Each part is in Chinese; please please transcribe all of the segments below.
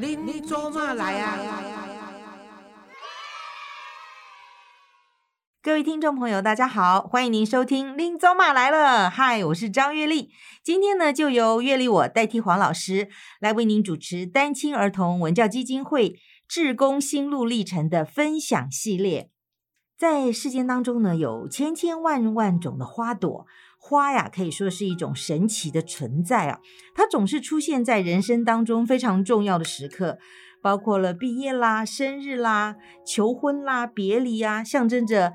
您做嘛来呀？各位听众朋友，大家好，欢迎您收听《林走马来了》。嗨，我是张月丽。今天呢，就由月丽我代替黄老师来为您主持单亲儿童文教基金会志工心路历程的分享系列。在世间当中呢，有千千万万种的花朵，花呀，可以说是一种神奇的存在啊。它总是出现在人生当中非常重要的时刻。包括了毕业啦、生日啦、求婚啦、别离啊，象征着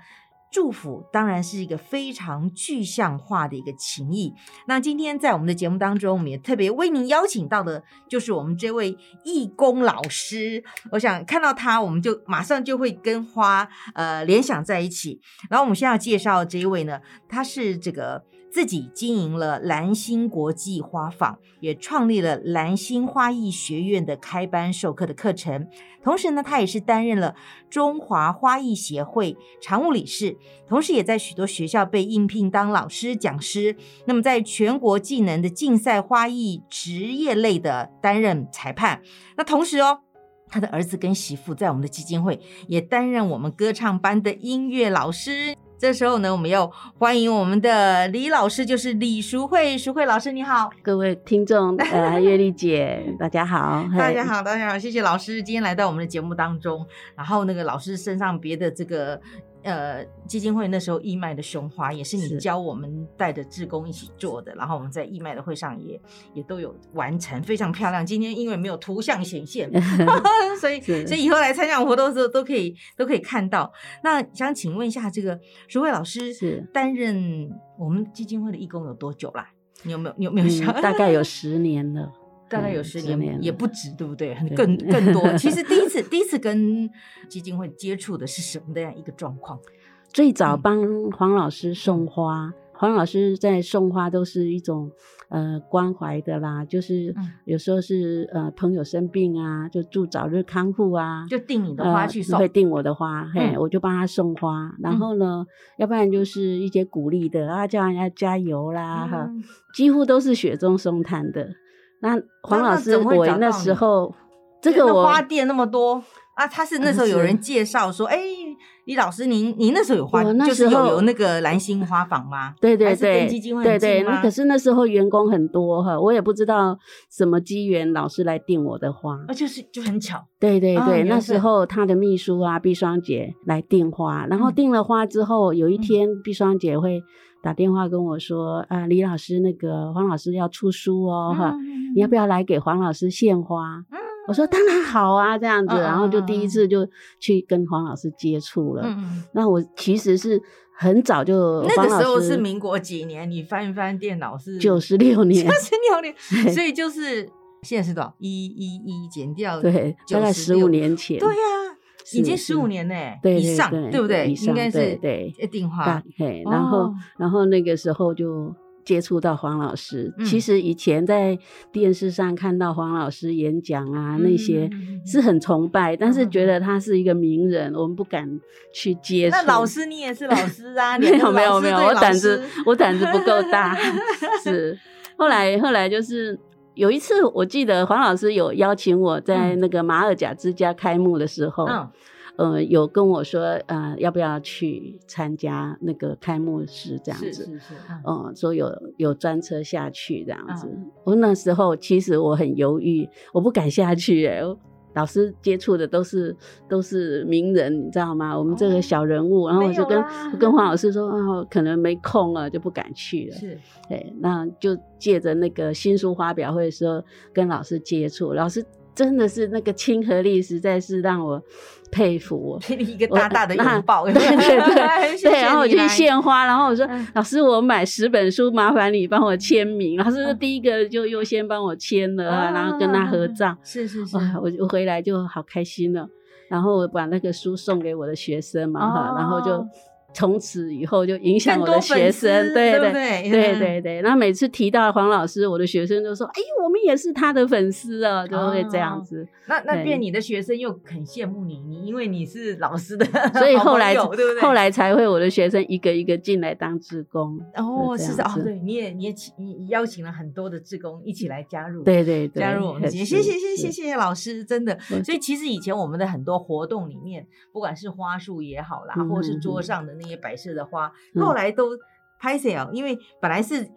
祝福，当然是一个非常具象化的一个情谊。那今天在我们的节目当中，我们也特别为您邀请到的，就是我们这位义工老师。我想看到他，我们就马上就会跟花呃联想在一起。然后我们现在要介绍这一位呢，他是这个。自己经营了蓝星国际花坊，也创立了蓝星花艺学院的开班授课的课程。同时呢，他也是担任了中华花艺协会常务理事，同时也在许多学校被应聘当老师、讲师。那么，在全国技能的竞赛花艺职业类的担任裁判。那同时哦，他的儿子跟媳妇在我们的基金会也担任我们歌唱班的音乐老师。这时候呢，我们要欢迎我们的李老师，就是李淑慧，淑慧老师你好，各位听众，呃，月丽姐，大家好，大家好，大家好，谢谢老师今天来到我们的节目当中，然后那个老师身上别的这个。呃，基金会那时候义卖的胸花也是你教我们带着志工一起做的，然后我们在义卖的会上也也都有完成，非常漂亮。今天因为没有图像显现，所以所以以后来参加活动的时候都可以都可以看到。那想请问一下，这个淑慧老师是担任我们基金会的义工有多久啦？你有没有你有没有想？大概有 十年了。大概有十年，也不止，对不对？更更多。其实 第一次第一次跟基金会接触的是什么样一个状况？最早帮黄老师送花，黄老师在送花都是一种呃关怀的啦，就是有时候是呃朋友生病啊，就祝早日康复啊，就订你的花去送，会订我的花，嘿，我就帮他送花。然后呢，要不然就是一些鼓励的啊，叫人家加油啦，哈，几乎都是雪中送炭的。那黄老师，我那时候这个花店那么多啊，他是那时候有人介绍说，哎，李老师，您您那时候有花，就是有有那个蓝星花坊吗？对对对，基金会对对。可是那时候员工很多哈，我也不知道什么机缘，老师来订我的花，啊，就是就很巧。对对对，那时候他的秘书啊，碧双姐来订花，然后订了花之后，有一天碧双姐会。打电话跟我说，啊，李老师，那个黄老师要出书哦，哈，你要不要来给黄老师献花？嗯我说当然好啊，这样子，然后就第一次就去跟黄老师接触了。嗯那我其实是很早就那个时候是民国几年？你翻一翻电脑是九十六年，九十六年，所以就是现在是多少？一一一减掉对，大概十五年前。对呀。已经十五年呢，以上对不对？应该是对定花。对，然后然后那个时候就接触到黄老师。其实以前在电视上看到黄老师演讲啊，那些是很崇拜，但是觉得他是一个名人，我们不敢去接触。那老师你也是老师啊？没有没有没有，我胆子我胆子不够大。是后来后来就是有一次，我记得黄老师有邀请我在那个马尔甲之家开幕的时候。呃，有跟我说，呃，要不要去参加那个开幕式这样子？是是是。嗯，说有有专车下去这样子。我那时候其实我很犹豫，我不敢下去。哎，老师接触的都是都是名人，你知道吗？我们这个小人物，然后我就跟跟黄老师说，啊，可能没空了，就不敢去了。是，对，那就借着那个新书发表会的时候跟老师接触，老师真的是那个亲和力，实在是让我。佩服我，给你一个大大的拥抱，对对对，对，然后我就去献花，然后我说老师，我买十本书，麻烦你帮我签名。老师第一个就优先帮我签了，然后跟他合照，是是是，我我回来就好开心了。然后我把那个书送给我的学生嘛哈，然后就从此以后就影响我的学生，对对对对对对。然后每次提到黄老师，我的学生都说：“哎，我们也是他的粉丝啊，都会这样子。”那那变你的学生又很羡慕你，你因为你是老师的，所以后来？后来才会我的学生一个一个进来当志工。哦，是的，哦，对，你也你也请你邀请了很多的志工一起来加入，对对对，加入我们节，谢谢谢谢谢谢老师，真的。所以其实以前我们的很多活动里面，不管是花束也好啦，或是桌上的那些白色的花，后来都拍 sale，因为本来是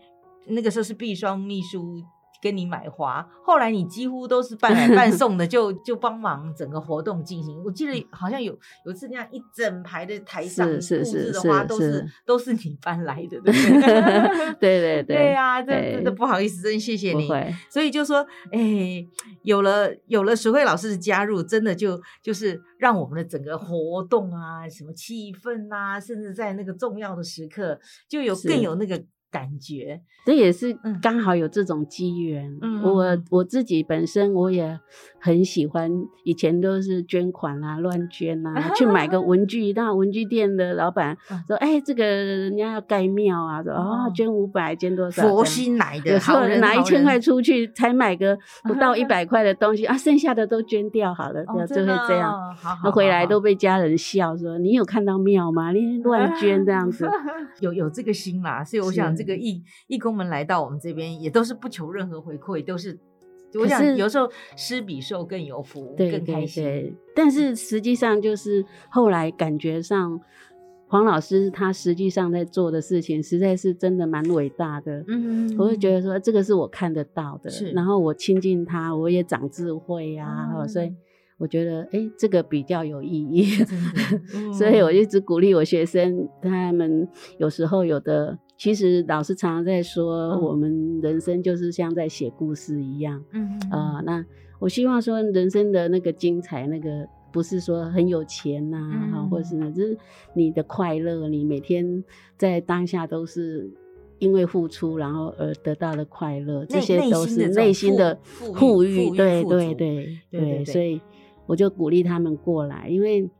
那个时候是毕双秘书。跟你买花，后来你几乎都是半买半送的，就就帮忙整个活动进行。我记得好像有有次那样一整排的台上布置的花都是都是你搬来的，对不对？对对 对，对啊，这真的不好意思，真谢谢你。所以就说，哎，有了有了石慧老师的加入，真的就就是让我们的整个活动啊，什么气氛啊，甚至在那个重要的时刻，就有更有那个。感觉这也是刚好有这种机缘。我我自己本身我也很喜欢，以前都是捐款啊，乱捐啊，去买个文具。那文具店的老板 说：“哎，这个人家要盖庙啊，说哦，捐五百，捐多少？佛心来的，有时候拿一千块出去，才买个不到一百块的东西啊，剩下的都捐掉好了，就会这样。那回来都被家人笑说：你有看到庙吗？你乱捐这样子，有有这个心啦。所以我想这。个义义工们来到我们这边，也都是不求任何回馈，都是我想有时候施比受更有福，更开心。但是实际上，就是后来感觉上，黄老师他实际上在做的事情，实在是真的蛮伟大的。嗯，我会觉得说，这个是我看得到的，然后我亲近他，我也长智慧呀，所以。我觉得，哎，这个比较有意义，所以我一直鼓励我学生，他们有时候有的，其实老师常常在说，我们人生就是像在写故事一样，嗯啊，那我希望说，人生的那个精彩，那个不是说很有钱呐，哈，或是呢，就是你的快乐，你每天在当下都是因为付出，然后而得到的快乐，这些都是内心的富裕，对对对对，所以。我就鼓励他们过来，因为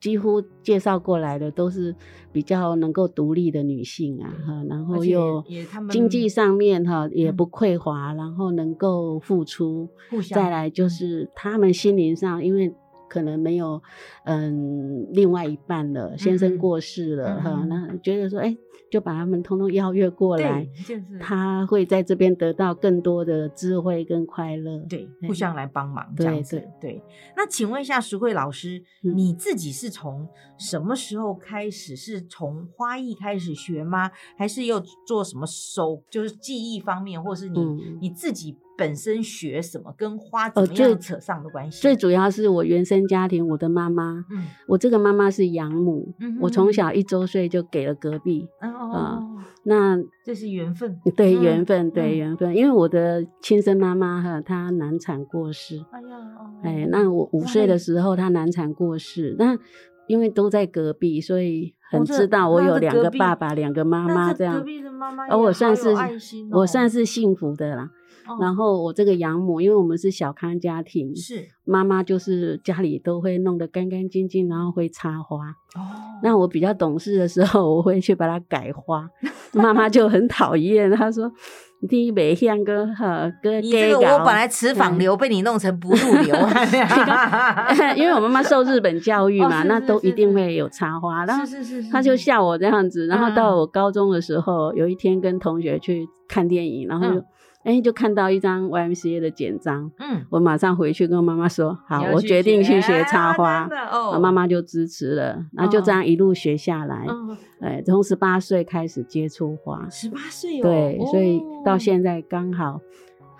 几乎介绍过来的都是比较能够独立的女性啊，哈，然后又经济上面哈也不匮乏，然后能够付出，再来就是他们心灵上，因为。可能没有，嗯，另外一半了，先生过世了哈，那觉得说，哎，就把他们通通邀约过来，他会在这边得到更多的智慧跟快乐，对，互相来帮忙这样子，对。那请问一下石慧老师，你自己是从什么时候开始？是从花艺开始学吗？还是又做什么手，就是技艺方面，或是你你自己？本身学什么跟花怎么样扯上的关系？最主要是我原生家庭，我的妈妈，嗯，我这个妈妈是养母，我从小一周岁就给了隔壁，啊，那这是缘分，对缘分，对缘分，因为我的亲生妈妈哈，她难产过世，哎呀，哎，那我五岁的时候她难产过世，那因为都在隔壁，所以很知道我有两个爸爸，两个妈妈这样，隔壁的妈妈，而我算是我算是幸福的啦。然后我这个养母，因为我们是小康家庭，是妈妈就是家里都会弄得干干净净，然后会插花。哦，那我比较懂事的时候，我会去把它改花。妈妈就很讨厌，她说：“你袂向个哈哥。”你这个我本来磁访流被你弄成不入流，因为我妈妈受日本教育嘛，那都一定会有插花。然后是是是，她就像我这样子。然后到我高中的时候，有一天跟同学去看电影，然后。哎，就看到一张 YMCA 的简章，嗯，我马上回去跟妈妈说，好，我决定去学插花，哦，妈妈就支持了，然后就这样一路学下来，哎，从十八岁开始接触花，十八岁哦，对，所以到现在刚好。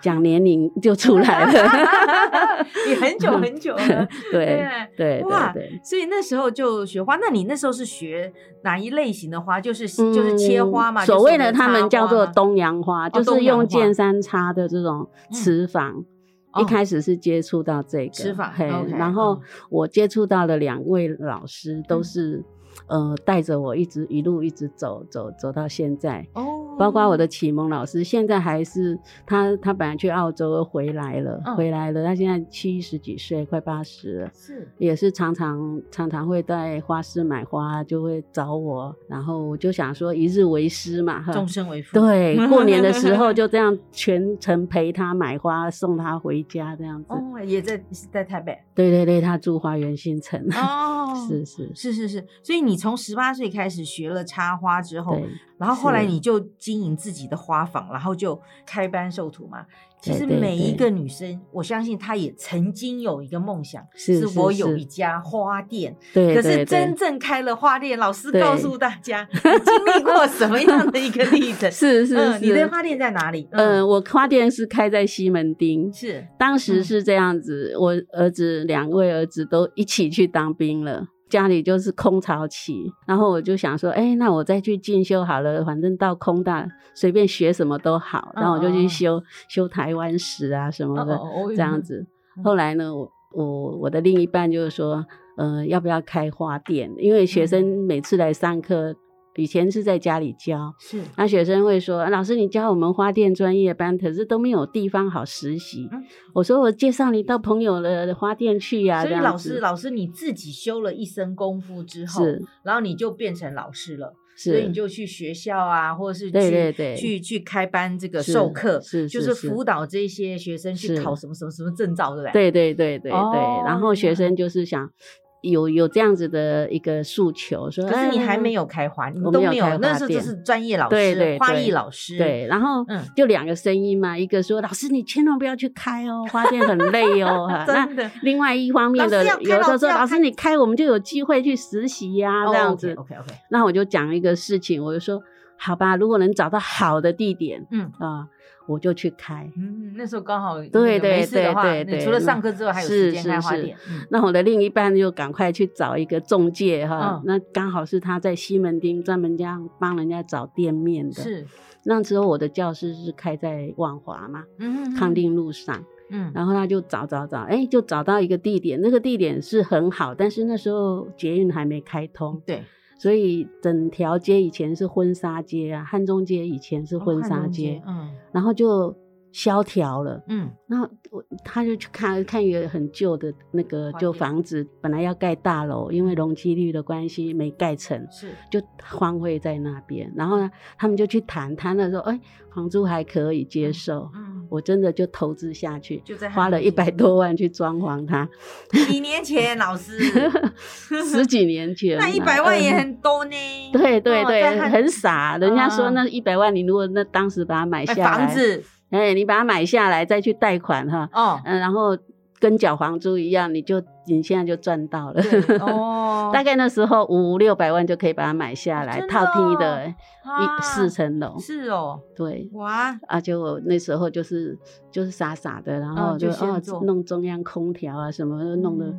讲年龄就出来了，也很久很久了。对对哇，所以那时候就学花。那你那时候是学哪一类型的花？就是就是切花嘛。所谓的他们叫做东洋花，就是用剑山插的这种瓷房。一开始是接触到这个然后我接触到的两位老师都是呃带着我一直一路一直走走走到现在。哦。包括我的启蒙老师，现在还是他，他本来去澳洲回来了，回来了，他现在七十几岁，快八十了，是，也是常常常常会在花市买花，就会找我，然后我就想说一日为师嘛，终身为父，对，过年的时候 就这样全程陪他买花，送他回家这样子。哦，也在在台北，对对对，他住花园新城。哦，是是是是是，所以你从十八岁开始学了插花之后。然后后来你就经营自己的花坊，然后就开班授徒嘛。其实每一个女生，我相信她也曾经有一个梦想，是我有一家花店。对，可是真正开了花店，老师告诉大家，经历过 什么样的一个历程？是是是。你的花店在哪里？嗯，我花店是开在西门町。是，当时是这样子，我儿子两位儿子都一起去当兵了。家里就是空巢期，然后我就想说，哎，那我再去进修好了，反正到空大随便学什么都好，然后我就去修修台湾史啊什么的，这样子。后来呢，我我我的另一半就是说，呃，要不要开花店？因为学生每次来上课。以前是在家里教，是那学生会说：“老师，你教我们花店专业班，可是都没有地方好实习。”我说：“我介绍你到朋友的花店去呀。”所以老师，老师你自己修了一身功夫之后，然后你就变成老师了，所以你就去学校啊，或者是去去去开班这个授课，是就是辅导这些学生去考什么什么什么证照，对不对？对对对对对。然后学生就是想。有有这样子的一个诉求，说可是你还没有开花，你都没有，那是这是专业老师，花艺老师。对，然后就两个声音嘛，一个说老师你千万不要去开哦，花店很累哦。真的。另外一方面的，有的说老师你开，我们就有机会去实习呀，这样子。OK OK。那我就讲一个事情，我就说好吧，如果能找到好的地点，嗯啊。我就去开，嗯，那时候刚好对对对对对，除了上课之外还有时间开花店。那我的另一半就赶快去找一个中介哈，那刚好是他在西门町专门这样帮人家找店面的。是那时候我的教室是开在万华嘛，嗯，康定路上，嗯，然后他就找找找，哎，就找到一个地点，那个地点是很好，但是那时候捷运还没开通，对。所以整条街以前是婚纱街啊，汉中街以前是婚纱街，嗯，然后就萧条了，嗯，然后我他就去看看一个很旧的那个旧房子，本来要盖大楼，因为容积率的关系没盖成，是就荒废在那边。然后呢，他们就去谈谈的时候，哎，房租还可以接受，嗯。我真的就投资下去，就在花了一百多万去装潢它。几年前，老师 十几年前，那一百万也很多呢。对对对，很傻。人家说那一百万，你如果那当时把它买下来，房子，哎，你把它买下来再去贷款哈，哦，嗯，然后跟缴房租一样，你就你现在就赚到了。哦，大概那时候五六百万就可以把它买下来，套梯的。一四层楼是哦，对哇啊！就那时候就是就是傻傻的，然后就哦弄中央空调啊什么弄得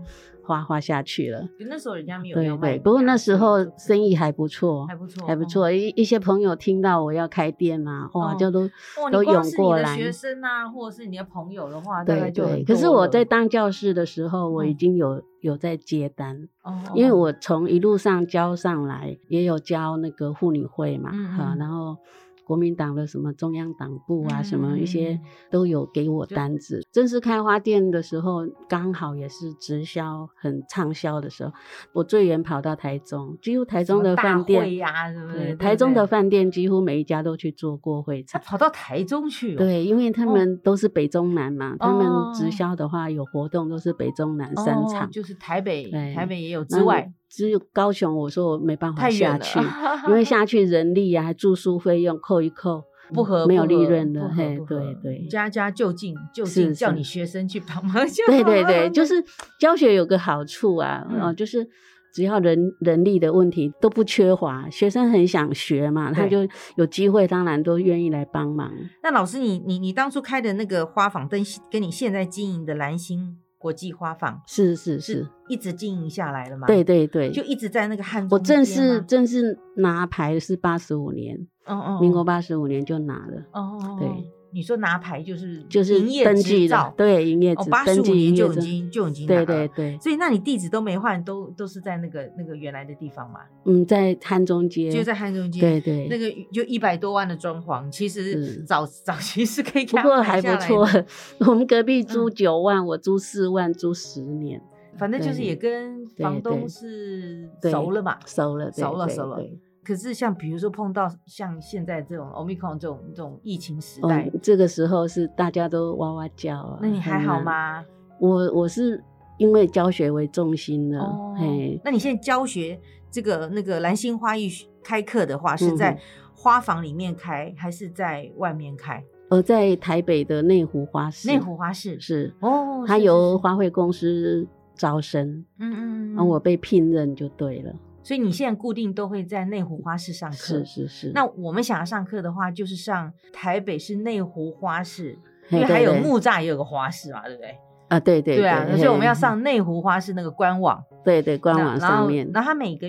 花花下去了。那时候人家没有对对，不过那时候生意还不错，还不错，还不错。一一些朋友听到我要开店啊，哇，就都都涌过来。学生啊，或者是你的朋友的话，对对。可是我在当教室的时候，我已经有。有在接单，因为我从一路上教上来，也有教那个妇女会嘛，哈，然后。国民党的什么中央党部啊，什么一些都有给我单子。正式开花店的时候，刚好也是直销很畅销的时候，我最远跑到台中，几乎台中的饭店呀，是不是？台中的饭店几乎每一家都去做过会场。跑到台中去？对，因为他们都是北中南嘛，他们直销的话有活动都是北中南三场，就是台北，台北也有之外。只有高雄，我说我没办法下去，因为下 去人力啊，住宿费用扣一扣，不合没有利润的，嘿，对对，家家就近就近叫你学生去帮忙，对对对，就是教学有个好处啊，哦，就是只要人人力的问题都不缺乏，学生很想学嘛，他就有机会，当然都愿意来帮忙。那老师，你你你当初开的那个花坊，跟跟你现在经营的蓝星。国际花坊是是是，一直经营下来了嘛？对对对，就一直在那个汉。我正式正式拿牌是八十五年，哦哦，民国八十五年就拿了。哦哦，对。你说拿牌就是就是营业登记执照，，对，营业哦，执八十五年就已经就已经拿对了对对，所以那你地址都没换，都都是在那个那个原来的地方嘛，嗯，在汉中街，就在汉中街。对对那个就一百多万的装潢，其实早早期是可以给不过还不错 我们隔壁租嗯九万，我租四万，租十年，反正就是也跟房东是熟了嘛。熟了，对对熟了熟了对可是像比如说碰到像现在这种 omicron 这种这种疫情时代，嗯，这个时候是大家都哇哇叫啊。那你还？好吗？我我是因为教学为重心的，哦嘿，那你现在教学这个那个蓝星花艺开课的话，是嗯在花房里面开，还是在外面开？呃在台北的内湖花市，内湖花市是，哦，它由花卉公司招生，嗯嗯嗯，然后我被聘任就对了，所以你现在固定都会在内湖花市上课。是是是。那我们想要上课的话，就是上台北市内湖花市，因为还有木栅也有个花市嘛，对不对？啊，对对对啊，所以我们要上内湖花市那个官网，对对官网上面，然后它每个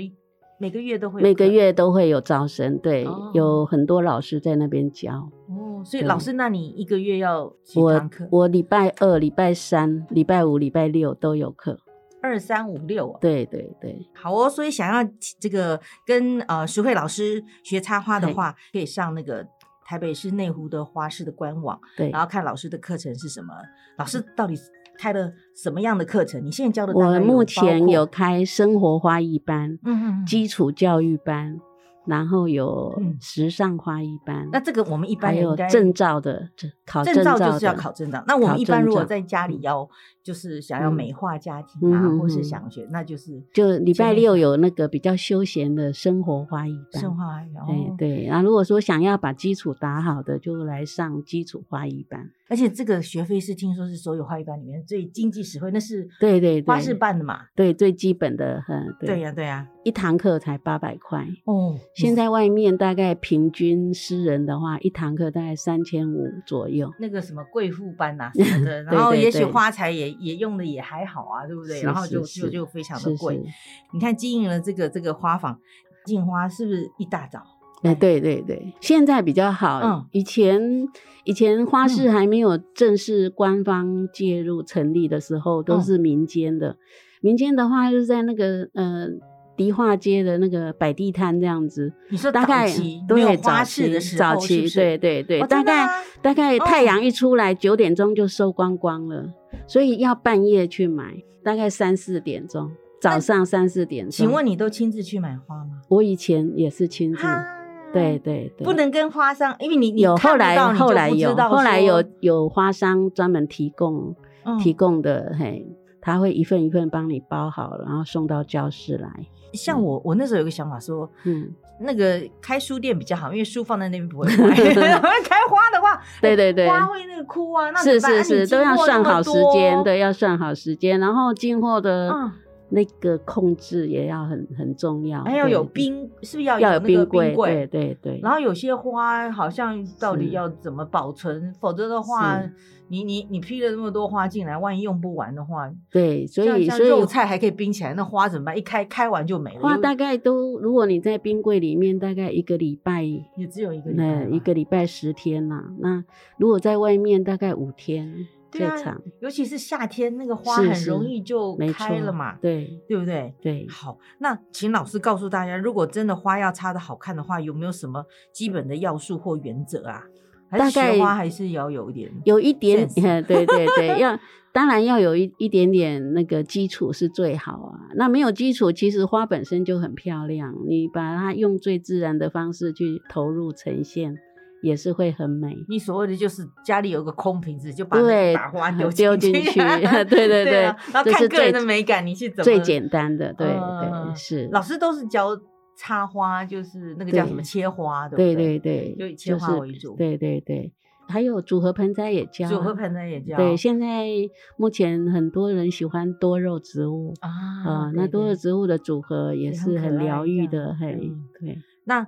每个月都会有每个月都会有招生，对，哦有很多老师在那边教。哦，所以老师，那你一个月要几我堂课？我礼拜二、礼拜三、礼拜五、礼拜六都有课。二三五六啊。对对对，好哦，所以想要这个跟呃徐慧老师学插花的话，可以上那个台北市内湖的花市的官网，对。然后看老师的课程是什么，老师到底开了什么样的课程？你现在教的大概有我目前有开生活花艺班、嗯嗯嗯。基础教育班，然后有嗯时尚花艺班，那这个我们一般有证照的，这考证照就是要考证照。那我们一般如果在家里嗯要就是想要嗯美化家庭啊，或是想学，那就是就礼拜六有那个比较休闲的生活花艺班。生化然后哎，对，然后如果说想要把基础打好的，就来上基础花艺班。而且这个学费是听说是所有花艺班里面最经济实惠，那是对对对花市办的嘛。对，最基本的，嗯，对呀、对呀、一堂课才八百块。哦，现在外面大概平均私人的话，一堂课大概三千五左右。那个什么贵妇班呐、什么的，对然后也许花材也也用的也还好啊，对不对？是然后就就就非常的贵。是是你看经营了这个这个花坊，进花是不是一大早？哎，对对对，现在比较好。嗯以前以前花市还没有正式官方介入成立的时候，都嗯是民间的。民间的话，就是在那个呃迪化街的那个摆地摊这样子。你说大概早期没有对花早期市的时候早期对对对，哦大概、大概哦太阳一出来九点钟就收光光了，所以要半夜去买，大概三四点钟，早上三四点钟。请问你都亲自去买花吗？我以前也是亲自，哈对对对，不能跟花商，因为你你有后来后来有后来说有有花商专门提供、嗯。提供的，嘿，他会一份一份帮你包好，然后送到教室来。像我我那时候有个想法说，嗯，那个开书店比较好，因为书放在那边不会坏。开花的话，对对对。花会那个枯啊，那是是是，都要算好时间，，对，对，要算好时间，然后进货的嗯那个控制也要很很重要，还要有冰，是不是要要有那个柜，柜？对对对。然后有些花好像到底要怎么保存，否则的话，你你你批了那么多花进来，万一用不完的话，对，所以所以肉菜还可以冰起来，那花怎么办？一开开完就没了，花大概都，如果你在冰柜里面，大概一个礼拜，也只有一个礼拜那一个礼拜十天呐、那如果在外面，大概五天最长。尤其是夏天，那个花很容易就开了嘛，对对不对？对，好，那请老师告诉大家，如果真的花要插的好看的话，有没有什么基本的要素或原则啊？大概花还是要有一点有一点，sense 对对对，要当然要有一一点点那个基础是最好啊。那没有基础，其实花本身就很漂亮，你把它用最自然的方式去投入呈现，也是会很美。你所谓的就是家里有个空瓶子，就把那对个打花丢丢进去，去 对对对啊然后这是看个人美感，你去怎么最简单的，对嗯对是。老师都是教插花，就是那个叫什么切花，的对对？对对，就以切花为主。对对对，还有组合盆栽也教啊，组合盆栽也教，对，现在目前很多人喜欢多肉植物。啊啊，那多肉植物的组合也是很疗愈的，这样。嘿嗯，对。那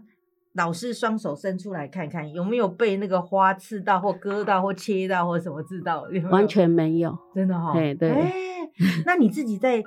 老师双手伸出来看看，有没有被那个花刺到或割到或切到或什么刺到？有有？完全没有，真的哈、哦，对对。哎那你自己在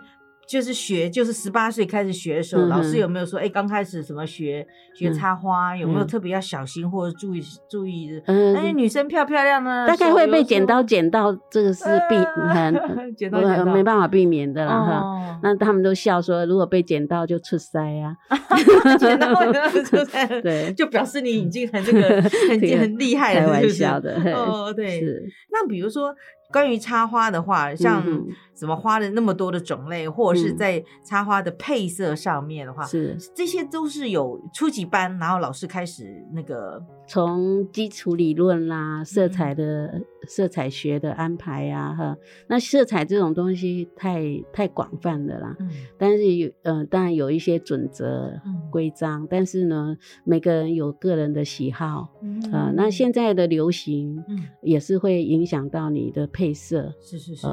就是学，就是十八岁开始学的时候，老师有没有说，哎，刚开始什么学学插花，有没有特别要小心或者注意注意的？嗯，哎，女生漂漂亮呢，大概会被剪刀剪到，这个是避 很 剪刀剪刀没办法避免的了哈。那他们都笑说，如果被剪到就出腮呀，剪到就出塞，对，就表示你已经很这个很很厉害了，开玩笑的哦，对。那比如说。关于插花的话，像什么花的那么多的种类，或者是在插花的配色上面的话，是这些都是有初级班，然后老师开始那个从基础理论啦、色彩的色彩学的安排呀，哈，那色彩这种东西太太广泛的啦，嗯，但是有呃，当然有一些准则规章，但是呢，每个人有个人的喜好，啊，那现在的流行，嗯，也是会影响到你的。配色是是是，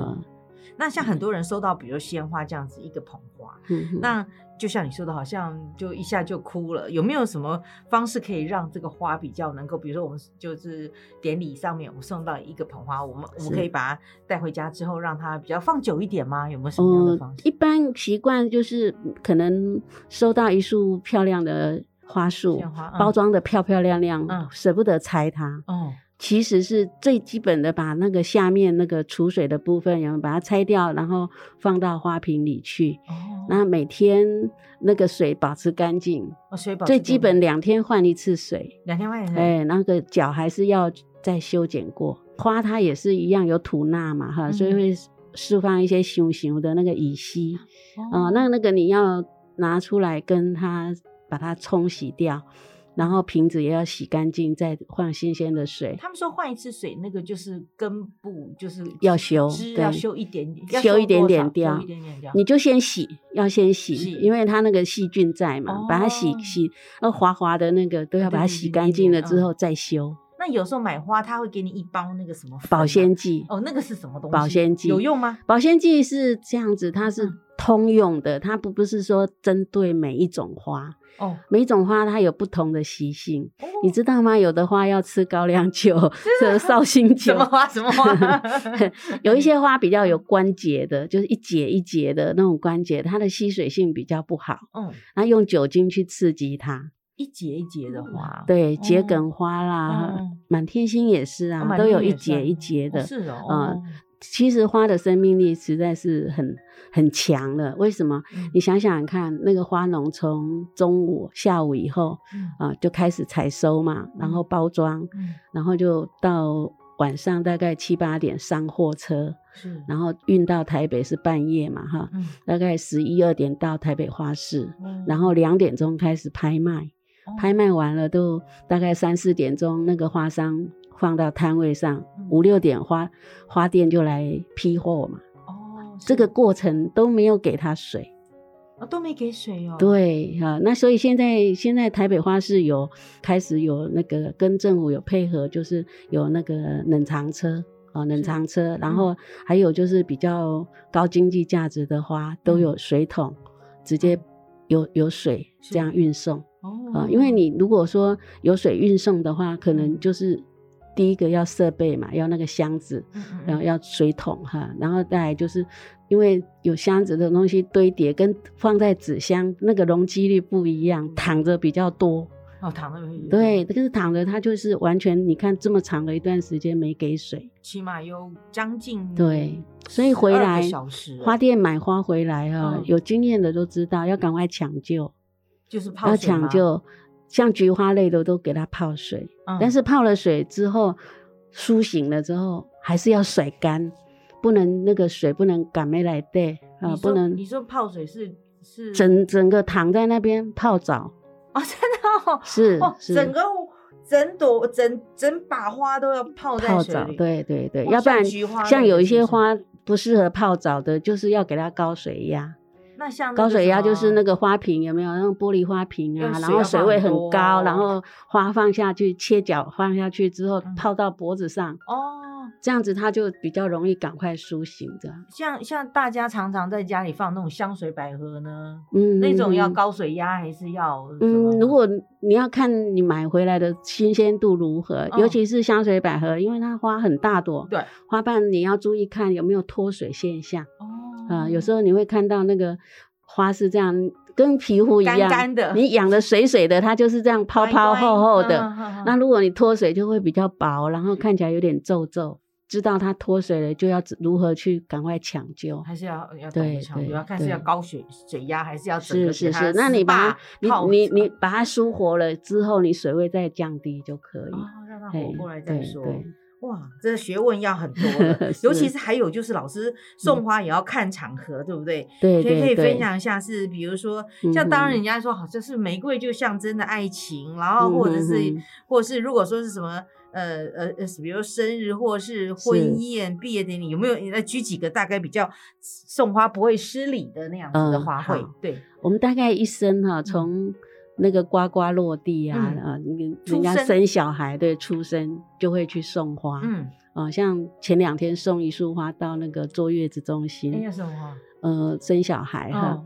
那像很多人收到，比如鲜花这样子一个捧花，那就像你说的，好像就一下就哭了。有没有什么方式可以让这个花比较能够，比如说我们就是典礼上面我们送到一个捧花，我们我们可以把它带回家之后，让它比较放久一点吗？有没有什么样的方式？一般习惯就是可能收到一束漂亮的花束，包装的漂漂亮亮，舍不得拆它。哦。其实是最基本的，把那个下面那个储水的部分，然后把它拆掉，然后放到花瓶里去。哦。那每天那个水保持干净。哦，水保最基本两天换一次水。两天换一次。哎，那个脚还是要再修剪过。花它也是一样有吐纳嘛，哈，所以会释放一些熊熊的那个乙烯。哦。那那个你要拿出来跟它把它冲洗掉。然后瓶子也要洗干净，再换新鲜的水。他们说换一次水，那个就是根部就是要修，要修一点点，修一点点掉。你就先洗，要先洗，因为它那个细菌在嘛，把它洗洗，那滑滑的那个都要把它洗干净了之后再修。那有时候买花，他会给你一包那个什么保鲜剂哦，那个是什么东西？保鲜剂有用吗？保鲜剂是这样子，它是通用的，它不不是说针对每一种花。哦，每种花它有不同的习性，你知道吗？有的花要吃高粱酒、这绍兴酒。什么花？什么花？有一些花比较有关节的，就是一节一节的那种关节，它的吸水性比较不好。嗯，那用酒精去刺激它，一节一节的花。对，桔梗花啦，满天星也是啊，都有一节一节的。是哦，嗯。其实花的生命力实在是很很强了。为什么？你想想看，那个花农从中午、下午以后啊就开始采收嘛，然后包装，然后就到晚上大概七八点上货车，然后运到台北是半夜嘛，哈，大概十一二点到台北花市，然后两点钟开始拍卖，拍卖完了都大概三四点钟，那个花商。放到摊位上，五六点花花店就来批货嘛。哦，这个过程都没有给他水，哦，都没给水哦。对啊，那所以现在现在台北花市有开始有那个跟政府有配合，就是有那个冷藏车啊，冷藏车，然后还有就是比较高经济价值的花都有水桶，直接有有水这样运送。哦，啊，因为你如果说有水运送的话，可能就是。第一个要设备嘛，要那个箱子，然后要水桶哈，然后再来就是，因为有箱子的东西堆叠，跟放在纸箱那个容积率不一样，躺着比较多。哦，躺着对，这个是躺着，它就是完全，你看这么长的一段时间没给水，起码有将近对，所以回来花店买花回来啊，有经验的都知道要赶快抢救，就是泡要抢救。像菊花类的都给它泡水，但是泡了水之后苏醒了之后，还是要甩干，不能那个水不能赶没来对啊，不能。你说泡水是是整整个躺在那边泡澡哦，真的哦，是是整个整朵整整把花都要泡在水里，对对对，要不然像有一些花不适合泡澡的，就是要给它高水压。那像高水压就是那个花瓶有没有？那种玻璃花瓶啊，然后水位很高，然后花放下去，切角放下去之后泡到脖子上哦，这样子它就比较容易赶快苏醒的。像像大家常常在家里放那种香水百合呢，嗯，那种要高水压还是要？嗯，如果你要看你买回来的新鲜度如何，尤其是香水百合，因为它花很大朵，对，花瓣你要注意看有没有脱水现象。哦。啊，有时候你会看到那个花是这样。跟皮肤一样，干的。你养的水水的，它就是这样泡泡厚厚的。那如果你脱水，就会比较薄，然后看起来有点皱皱。知道他脱水了，就要如何去赶快抢救，还是要要对对，要看是要高血水压，还是要是是是。那你把它你你你把它舒活了之后，你水位再降低就可以。哦，让它活过来再说。哇，这学问要很多的，尤其是还有就是老师送花也要看场合，对不对？对可以可以分享一下，是比如说像当然人家说好像是玫瑰就象征的爱情，然后或者是或者是如果说是什么呃呃呃，比如生日或是婚宴、毕业典礼，有没有来举几个大概比较送花不会失礼的那样子的花卉？对，我们大概一生哈从。那个呱呱落地啊啊，那个人家生小孩对出生就会去送花，嗯啊，像前两天送一束花到那个坐月子中心，那什么花？呃，生小孩哈，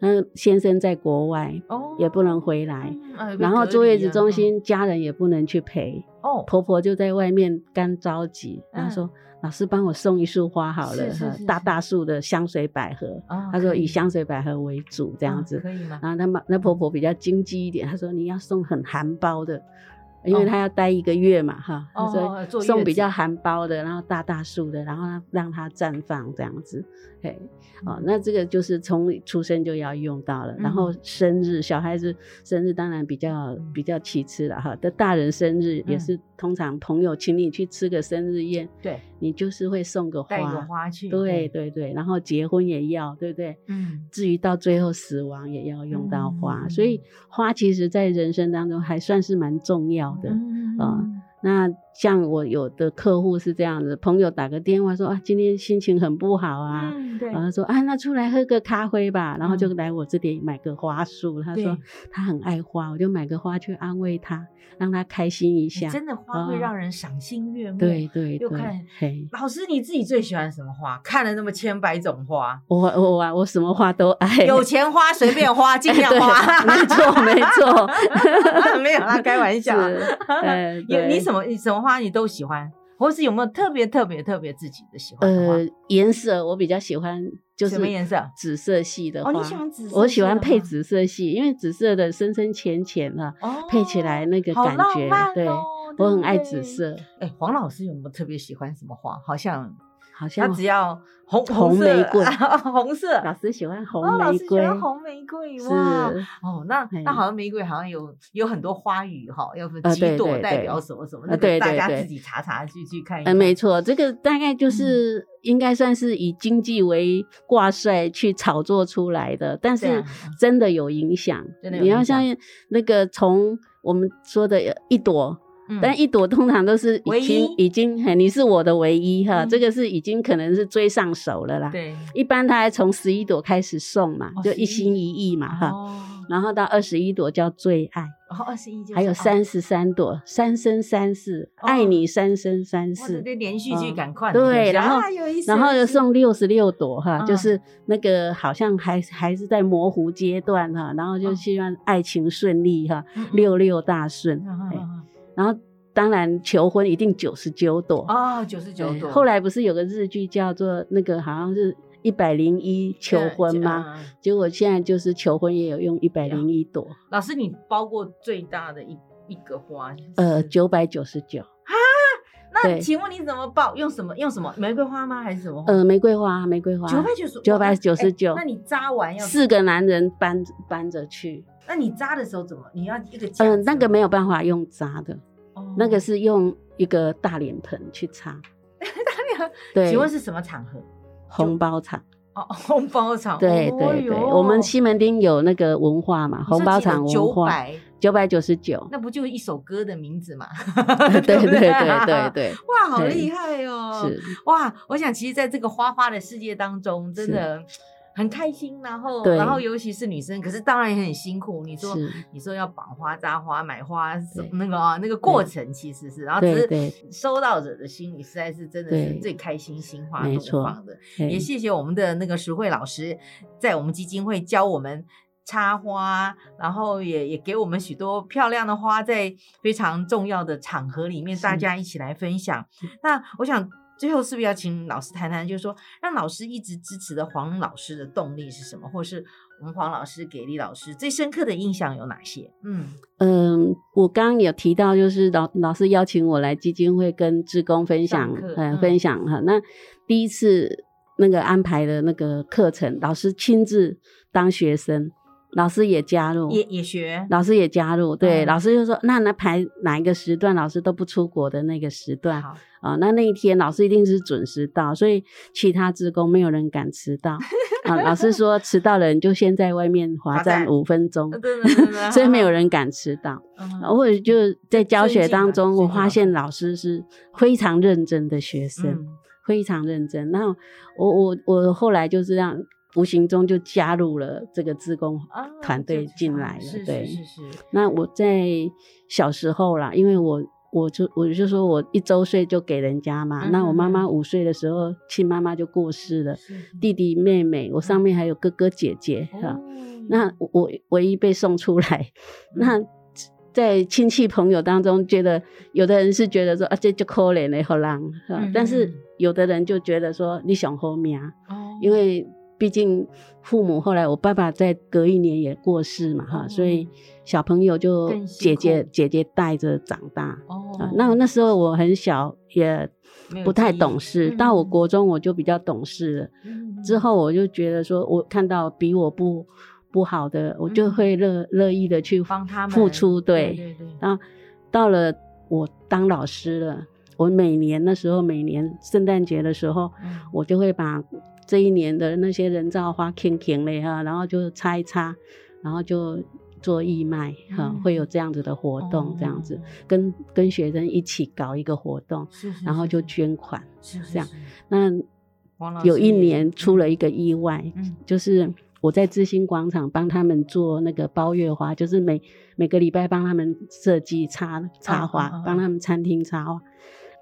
嗯，先生在国外，哦，也不能回来，然后坐月子中心家人也不能去陪，哦，婆婆就在外面干着急，她说。老师帮我送一束花好了，大大束的香水百合。他说以香水百合为主，这样子可以吗？然后他妈那婆婆比较经济一点，她说你要送很含苞的。因为他要待一个月嘛，哈，所以送比较含苞的，然后大大树的，然后让它绽放这样子，嘿，哦，那这个就是从出生就要用到了，然后生日小孩子生日当然比较比较其次了哈，但大人生日也是通常朋友请你去吃个生日宴，对，你就是会送个花，带个花去，对对。对，然后结婚也要，对不对？嗯，至于到最后死亡也要用到花，所以花其实在人生当中还算是蛮重要。的啊，那像我有的客户是这样子，朋友打个电话说啊，今天心情很不好啊，然后说啊，那出来喝个咖啡吧，然后就来我这里买个花束。他说他很爱花，我就买个花去安慰他，让他开心一下。真的花会让人赏心悦目。对对对，看老师你自己最喜欢什么花？看了那么千百种花，我我我我什么花都爱，有钱花随便花，尽量花。没错没错，没有啦，开玩笑。有你什么你什么花你都喜欢，或是有没有特别特别特别自己的喜欢？呃，颜色我比较喜欢，就是什么颜色？紫色系的花。哦，你喜欢紫色？我喜欢配紫色系，因为紫色的深深浅浅的，配起来那个感觉，对，我很爱紫色。哎，黄老师有没有特别喜欢什么花？好像。好像他只要红 红玫瑰，红色。老师喜欢红玫瑰，喜欢红玫瑰哇！哦，那那好像玫瑰好像有有很多花语哈，要不几朵代表什么什么，对大家自己查查去去看。嗯，没错，这个大概就是应该算是以经济为挂帅去炒作出来的，但是真的有影响。你要像那个从我们说的一朵。但一朵通常都是已经已经，你是我的唯一哈，这个是已经可能是追上手了啦。对，一般他还从十一朵开始送嘛，就一心一意嘛哈，然后到二十一朵叫最爱，然后，二十一还有三十三朵，三生三世，爱你三生三世，这连续剧赶快对，然后然后又送六十六朵哈，就是那个好像还还是在模糊阶段哈，然后就希望爱情顺利哈，六六大顺。然后当然求婚一定九十九朵哦，九十九朵。后来不是有个日剧叫做那个好像是一百零一求婚吗？结果现在就是求婚也有用一百零一朵。老师，你包过最大的一一个花？呃，九百九十九。请问你怎么抱？用什么？用什么？玫瑰花吗？还是什么？呃，玫瑰花，玫瑰花。九百九十九百九十九。那你扎完要四个男人搬搬着去？那你扎的时候怎么？你要一个嗯，那个没有办法用扎的。那个是用一个大脸盆去插，大脸对，请问是什么场合？红包场哦，红包场。对对对，我们西门町有那个文化嘛，红包场文化，九百九百九十九，那不就一首歌的名字嘛？对对？对对 对，哇，好厉害哦！是。哇，我想其实在这个花花的世界当中，真的。很开心，然后，然后尤其是女生，可是当然也很辛苦。你说，你说要绑花、扎花、买花，那个啊，那个过程其实是，然后只是收到者的心里实在是真的是最开心、心花怒放的。也谢谢我们的那个石慧老师，在我们基金会教我们插花，然后也也给我们许多漂亮的花，在非常重要的场合里面，大家一起来分享。那我想。最后是不是要请老师谈谈，就是说让老师一直支持的黄老师的动力是什么，或是我们黄老师给李老师最深刻的印象有哪些？嗯嗯，我刚刚有提到，就是老老师邀请我来基金会跟志工分享，呃，分享哈。那第一次那个安排的那个课程，老师亲自当学生。老师也加入，也也学。老师也加入，对，老师就说：“那那排哪一个时段，老师都不出国的那个时段，啊，那那一天老师一定是准时到，所以其他职工没有人敢迟到。啊，老师说迟到的人就先在外面罚站五分钟，所以没有人敢迟到。或者就在教学当中，我发现老师是非常认真的学生，非常认真。然后我我我后来就是让。无形中就加入了这个自工团队进来了，对，是是。那我在小时候啦，因为我我就我就说我一周岁就给人家嘛，那我妈妈五岁的时候亲妈妈就过世了，弟弟妹妹我上面还有哥哥姐姐哈，那我唯一被送出来，那在亲戚朋友当中，觉得有的人是觉得说啊这就可怜的好浪，但是有的人就觉得说你想后面啊，因为。毕竟父母后来，我爸爸在隔一年也过世嘛，哈，所以小朋友就姐姐姐姐带着长大。哦，那那时候我很小，也不太懂事。到我国中我就比较懂事了。之后我就觉得说，我看到比我不不好的，我就会乐乐意的去帮他们付出。对对对。然后到了我当老师了，我每年那时候每年圣诞节的时候，我就会把。这一年的那些人造花，停停了哈，然后就擦一擦，然后就做义卖哈，会有这样子的活动，这样子跟跟学生一起搞一个活动，然后就捐款，是这样。那有一年出了一个意外，就是我在知心广场帮他们做那个包月花，就是每每个礼拜帮他们设计插插花，帮他们餐厅插花。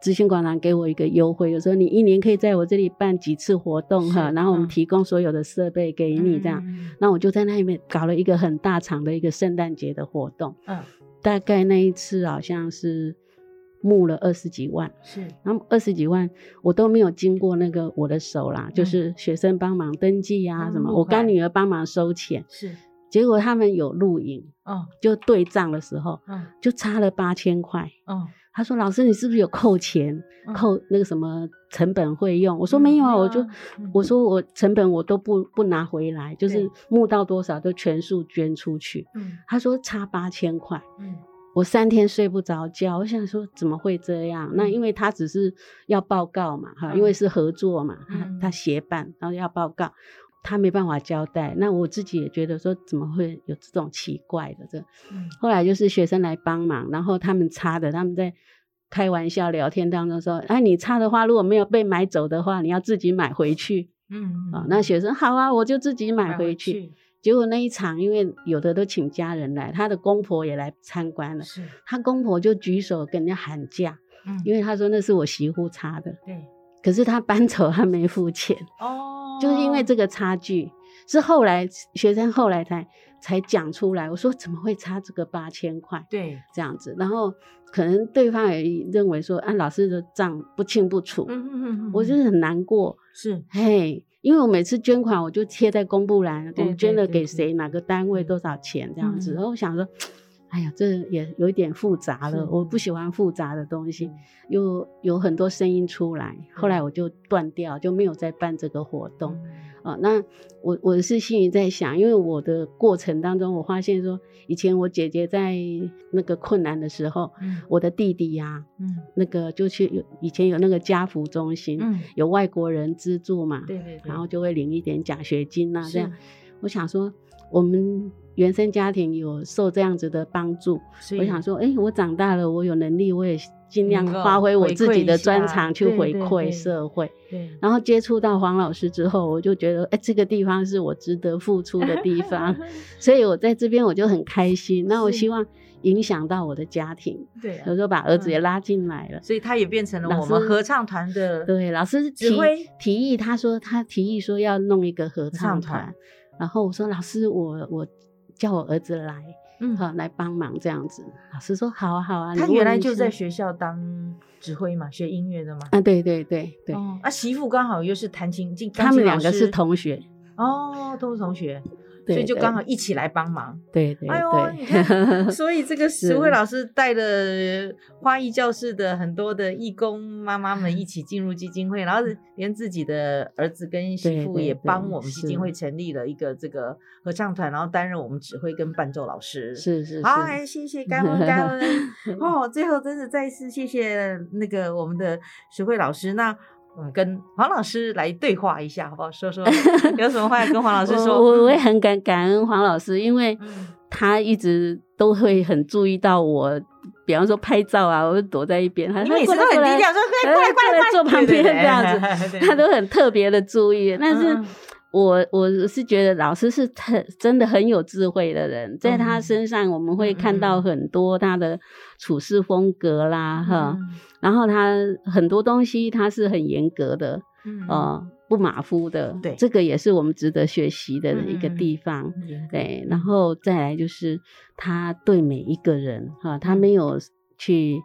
知心广场给我一个优惠，有时候你一年可以在我这里办几次活动哈，然后我们提供所有的设备给你这样，那我就在那里面搞了一个很大场的一个圣诞节的活动，嗯，大概那一次好像是募了二十几万，是，然后二十几万我都没有经过那个我的手啦，就是学生帮忙登记啊什么，我干女儿帮忙收钱，是，结果他们有录影，哦，就对账的时候，嗯，就差了八千块，嗯。他说：“老师，你是不是有扣钱，扣那个什么成本费用？”我说：“没有啊，我就我说我成本我都不不拿回来，就是募到多少都全数捐出去。”他说：“差八千块。”我三天睡不着觉，我想说怎么会这样？那因为他只是要报告嘛，哈，因为是合作嘛，他他协办，然后要报告。他没办法交代，那我自己也觉得说怎么会有这种奇怪的这，后来就是学生来帮忙，然后他们插的，他们在开玩笑聊天当中说，哎，你插的话如果没有被买走的话，你要自己买回去。嗯，啊，那学生好啊，我就自己买回去。结果那一场，因为有的都请家人来，他的公婆也来参观了，是，他公婆就举手跟人家喊价，嗯，因为他说那是我媳妇插的，对，可是他搬走，他没付钱。哦。就是因为这个差距，是后来学生后来才才讲出来。我说怎么会差这个八千块？对，这样子，然后可能对方也认为说，按老师的账不清不楚。嗯嗯嗯，我就是很难过。是，嘿，因为我每次捐款，我就贴在公布栏，我们捐了给谁，哪个单位多少钱这样子。然后我想说。哎呀，这也有一点复杂了。我不喜欢复杂的东西，又有很多声音出来。后来我就断掉，就没有再办这个活动。啊，那我我是心里在想，因为我的过程当中，我发现说，以前我姐姐在那个困难的时候，我的弟弟呀，嗯，那个就去有以前有那个家福中心，嗯，有外国人资助嘛，对对，然后就会领一点奖学金啊，这样。我想说，我们。原生家庭有受这样子的帮助，我想说，哎，我长大了，我有能力，我也尽量发挥我自己的专长去回馈社会。对，然后接触到黄老师之后，我就觉得，哎，这个地方是我值得付出的地方，所以我在这边我就很开心。那我希望影响到我的家庭，对，有时候把儿子也拉进来了，所以他也变成了我们合唱团的对老师指挥提议，他说他提议说要弄一个合唱团，然后我说老师，我我。叫我儿子来，嗯，好来帮忙这样子。老师说好啊好啊。他原来就在学校当指挥嘛，学音乐的嘛。啊，对对对对。啊，媳妇刚好又是弹琴，他们两个是同学。哦，都是同学。所以就刚好一起来帮忙，对对，哎呦，你看，所以这个石慧老师带了花艺教室的很多的义工妈妈们一起进入基金会，然后连自己的儿子跟媳妇也帮我们基金会成立了一个这个合唱团，然后担任我们指挥跟伴奏老师。是是，好，谢谢感恩感恩哦，最后真的再次谢谢那个我们的石慧老师那。嗯，跟黄老师来对话一下，好不好？说说 有什么话要跟黄老师说？我我也很感感恩黄老师，因为他一直都会很注意到我，比方说拍照啊，我就躲在一边，他每次都很低调，说快快快快坐旁边这样子，他都很特别的注意。但是我我是觉得老师是很真的很有智慧的人，在他身上我们会看到很多他的处事风格啦，哈。然后他很多东西他是很严格的，嗯。呃，不马虎的，对，这个也是我们值得学习的一个地方，对。然后再来就是他对每一个人哈，他没有去，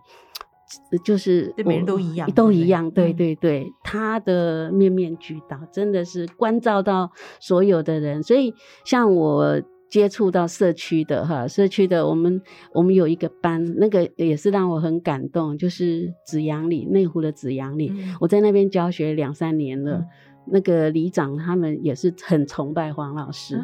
就是对每人都一样，都一样，对对对，他的面面俱到，真的是关照到所有的人，所以像我。接触到社区的哈，社区的我们我们有一个班，那个也是让我很感动，就是紫阳里内湖的紫阳里，我在那边教学两三年了，那个里长他们也是很崇拜黄老师，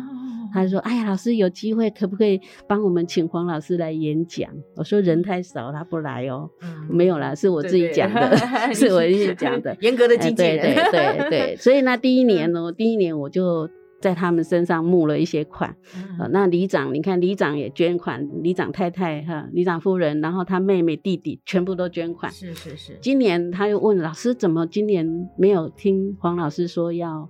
他说：“哎呀，老师有机会可不可以帮我们请黄老师来演讲？”我说：“人太少，他不来哦。”没有啦，是我自己讲的，是我自己讲的，严格的经纪人，对对对，所以那第一年呢，第一年我就。在他们身上募了一些款，呃，那里长，你看里长也捐款，里长太太哈，里长夫人，然后他妹妹弟弟全部都捐款。是是是。今年他又问老师，怎么今年没有听黄老师说要？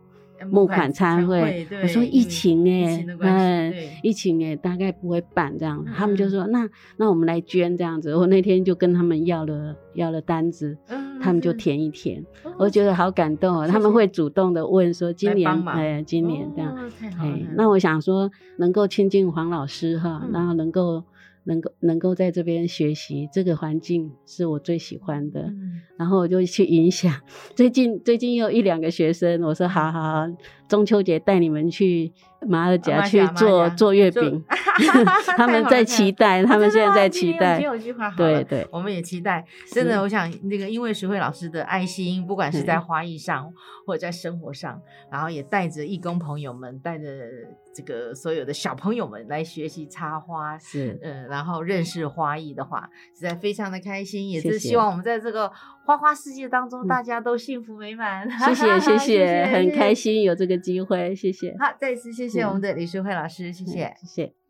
募款参会，我说疫情哎，嗯，疫情哎，大概不会办这样。他们就说那那我们来捐这样子。我那天就跟他们要了要了单子，他们就填一填。我觉得好感动哦，他们会主动的问说今年哎，今年这样，哎，那我想说能够亲近黄老师哈，然后能够。能够能够在这边学习，这个环境是我最喜欢的。然后我就去影响。最近最近有一两个学生，我说好好好，中秋节带你们去马尔甲去做做月饼。他们在期待，他们现在在期待。有句话，对对，我们也期待。真的，我想那个，因为石慧老师的爱心，不管是在花艺上，或者在生活上，然后也带着义工朋友们，带着这个所有的小朋友们来学习插花，是嗯，然后认识花艺的话，实在非常的开心，也是希望我们在这个花花世界当中，大家都幸福美满。谢谢谢谢，很开心有这个机会，谢谢。好，再一次谢谢我们的李淑慧老师，谢谢谢谢。